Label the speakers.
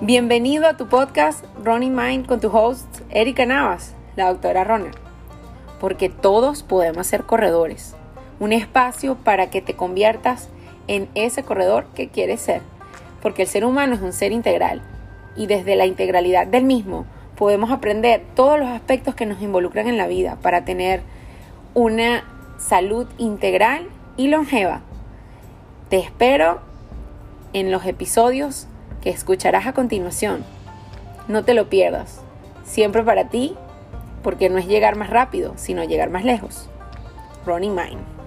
Speaker 1: Bienvenido a tu podcast Running Mind con tu host Erika Navas, la doctora Runner. Porque todos podemos ser corredores. Un espacio para que te conviertas en ese corredor que quieres ser. Porque el ser humano es un ser integral y desde la integralidad del mismo podemos aprender todos los aspectos que nos involucran en la vida para tener una salud integral y longeva. Te espero en los episodios que escucharás a continuación. No te lo pierdas. Siempre para ti, porque no es llegar más rápido, sino llegar más lejos. Running Mind.